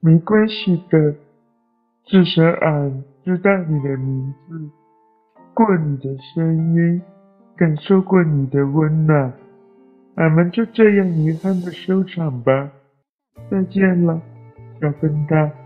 没关系的，至少俺知道你的名字，过你的声音，感受过你的温暖，俺们就这样遗憾的收场吧。再见了，小笨蛋。